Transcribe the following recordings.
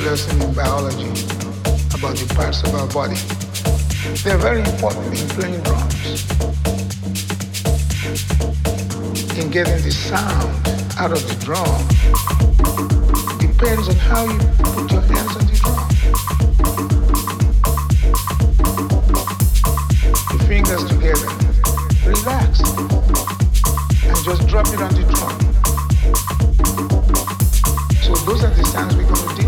lesson in biology about the parts of our body. They're very important in playing drums, in getting the sound out of the drum. Depends on how you put your hands on the drum. The fingers together, relax, and just drop it on the drum. So those are the sounds we're going to do.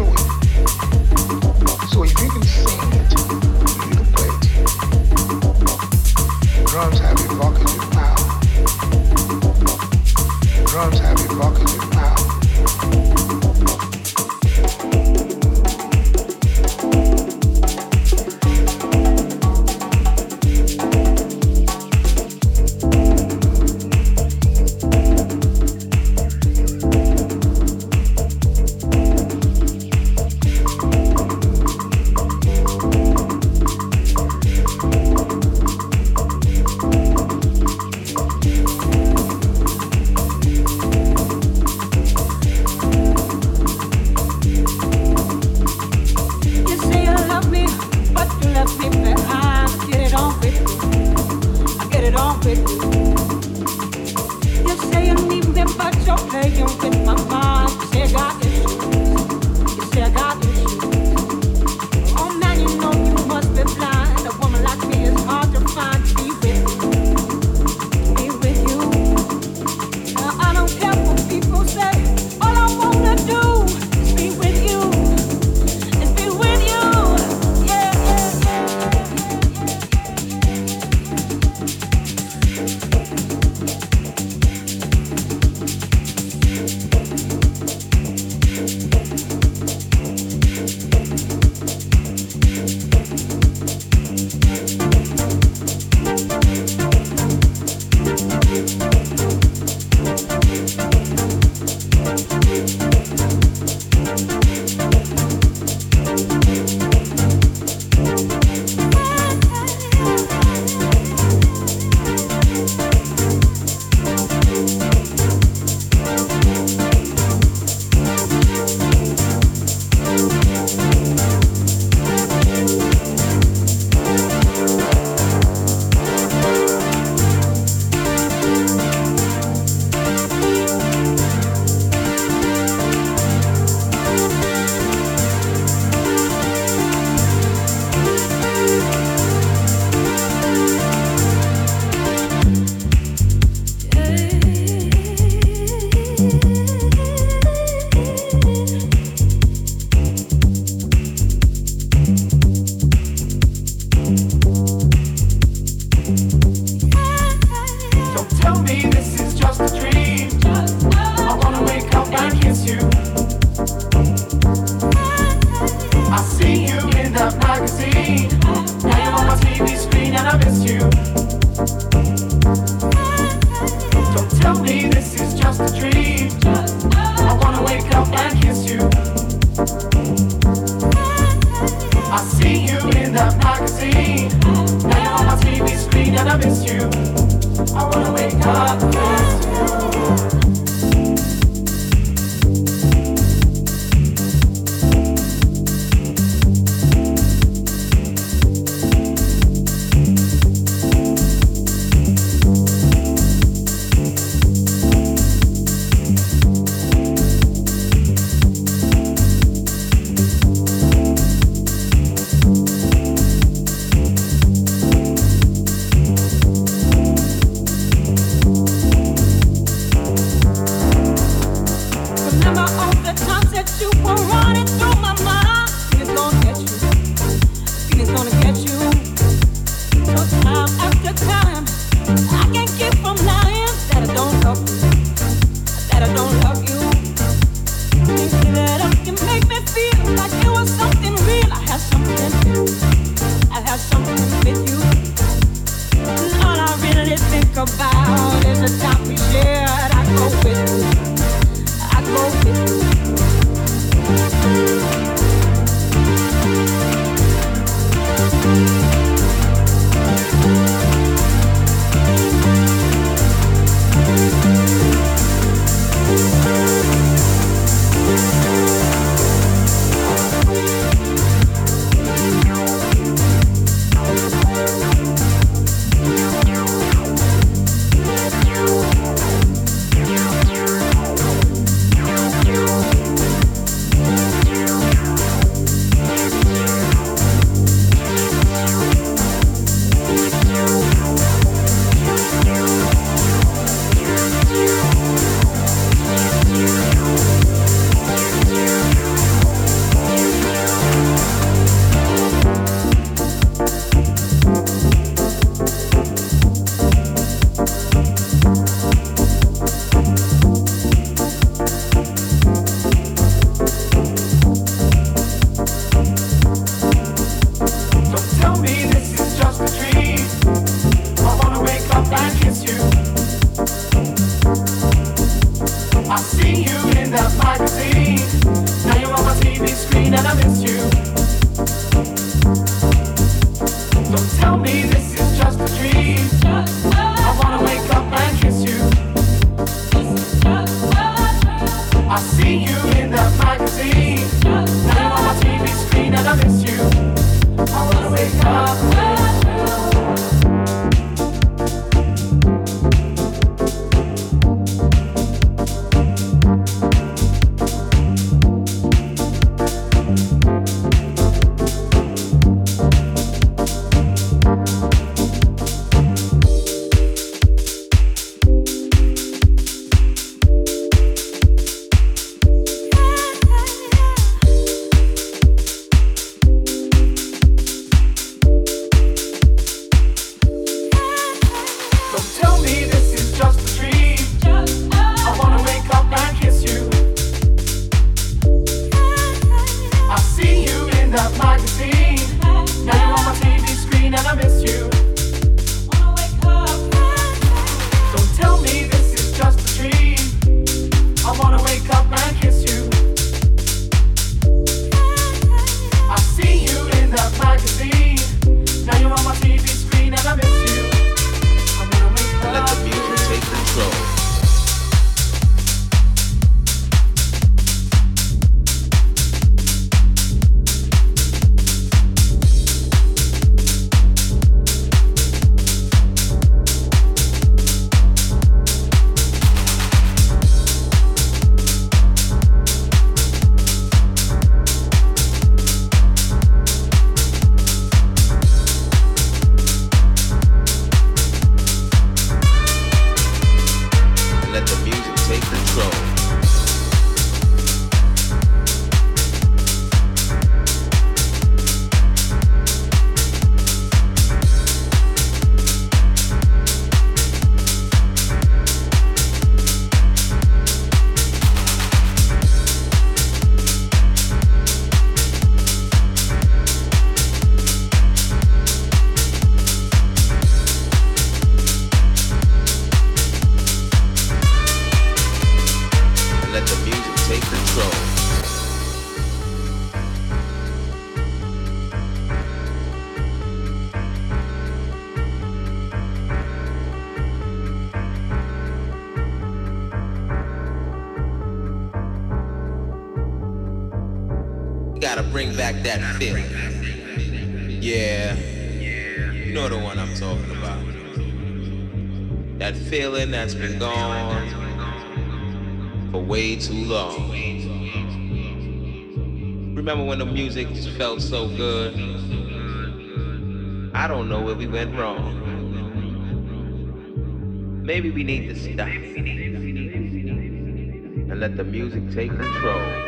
Music felt so good? I don't know where we went wrong. Maybe we need to stop and let the music take control.